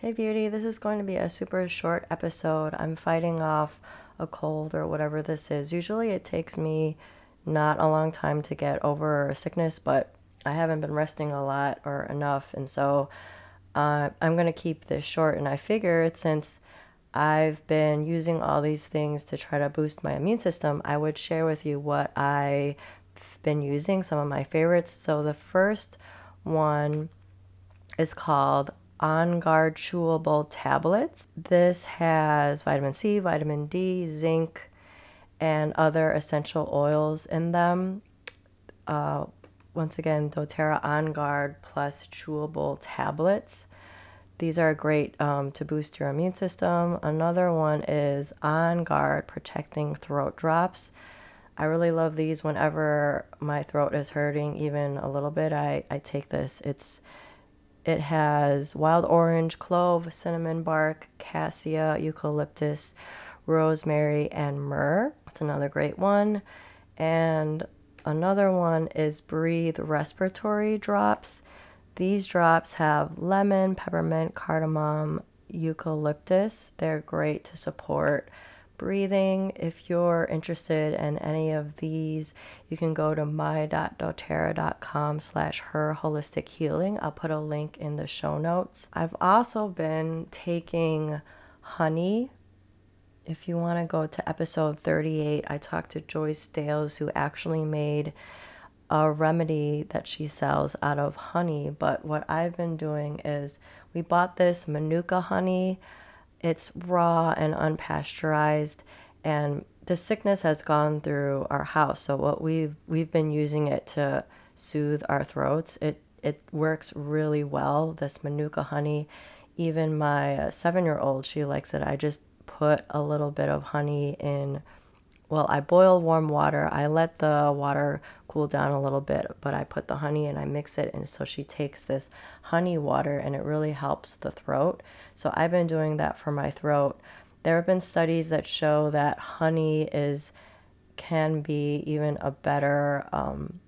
Hey, beauty, this is going to be a super short episode. I'm fighting off a cold or whatever this is. Usually it takes me not a long time to get over a sickness, but I haven't been resting a lot or enough. And so uh, I'm going to keep this short. And I figured since I've been using all these things to try to boost my immune system, I would share with you what I've been using, some of my favorites. So the first one is called On Guard Chewable Tablets. This has vitamin C, vitamin D, zinc, and other essential oils in them. Uh, once again, doTERRA On Guard plus chewable tablets. These are great um, to boost your immune system. Another one is On Guard Protecting Throat Drops. I really love these whenever my throat is hurting, even a little bit. I, I take this. It's it has wild orange, clove, cinnamon bark, cassia, eucalyptus, rosemary, and myrrh. That's another great one. And another one is Breathe Respiratory Drops. These drops have lemon, peppermint, cardamom, eucalyptus. They're great to support breathing. If you're interested in any of these, you can go to my.doterra.com slash her holistic healing. I'll put a link in the show notes. I've also been taking honey. If you want to go to episode 38, I talked to Joyce Dales, who actually made a remedy that she sells out of honey. But what I've been doing is we bought this Manuka honey. It's raw and unpasteurized, and the sickness has gone through our house. So what we've we've been using it to soothe our throats. It it works really well. This Manuka honey. Even my uh, seven year old, she likes it. I just put a little bit of honey in well, I boil warm water. I let the water cool down a little bit, but I put the honey and I mix it. And so she takes this honey water and it really helps the throat. So I've been doing that for my throat. There have been studies that show that honey is can be even a better um,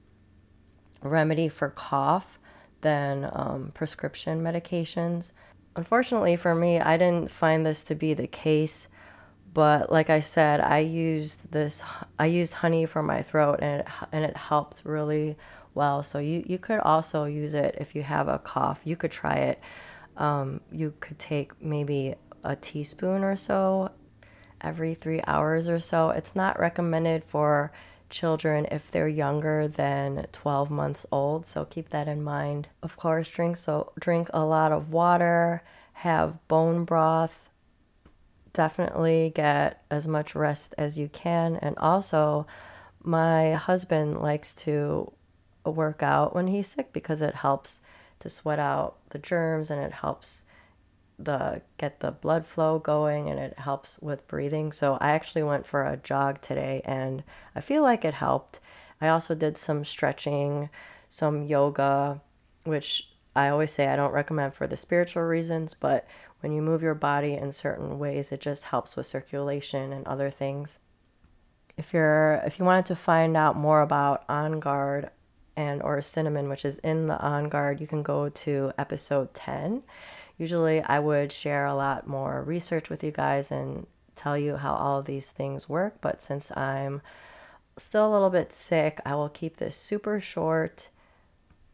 remedy for cough than um, prescription medications. Unfortunately for me, I didn't find this to be the case but like I said, I used this. I used honey for my throat, and it and it helped really well. So you you could also use it if you have a cough. You could try it. Um, you could take maybe a teaspoon or so every three hours or so. It's not recommended for children if they're younger than 12 months old. So keep that in mind. Of course, drink so drink a lot of water. Have bone broth definitely get as much rest as you can. And also, my husband likes to work out when he's sick because it helps to sweat out the germs and it helps the get the blood flow going and it helps with breathing. So I actually went for a jog today and I feel like it helped. I also did some stretching, some yoga, which I always say I don't recommend for the spiritual reasons, but when you move your body in certain ways, it just helps with circulation and other things. If you're if you wanted to find out more about On Guard and or cinnamon, which is in the On Guard, you can go to episode 10. Usually I would share a lot more research with you guys and tell you how all of these things work, but since I'm still a little bit sick, I will keep this super short.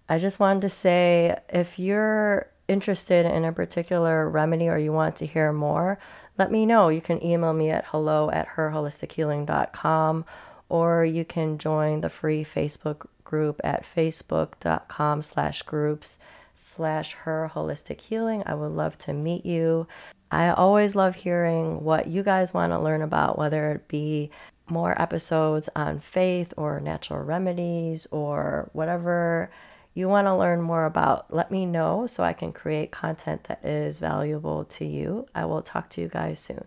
I just wanted to say if you're interested in a particular remedy or you want to hear more, let me know. You can email me at hello at herholistichealing.com or you can join the free Facebook group at facebook.com slash groups slash her holistic healing. I would love to meet you. I always love hearing what you guys want to learn about, whether it be more episodes on faith or natural remedies or whatever you want to learn more about, let me know so I can create content that is valuable to you. I will talk to you guys soon.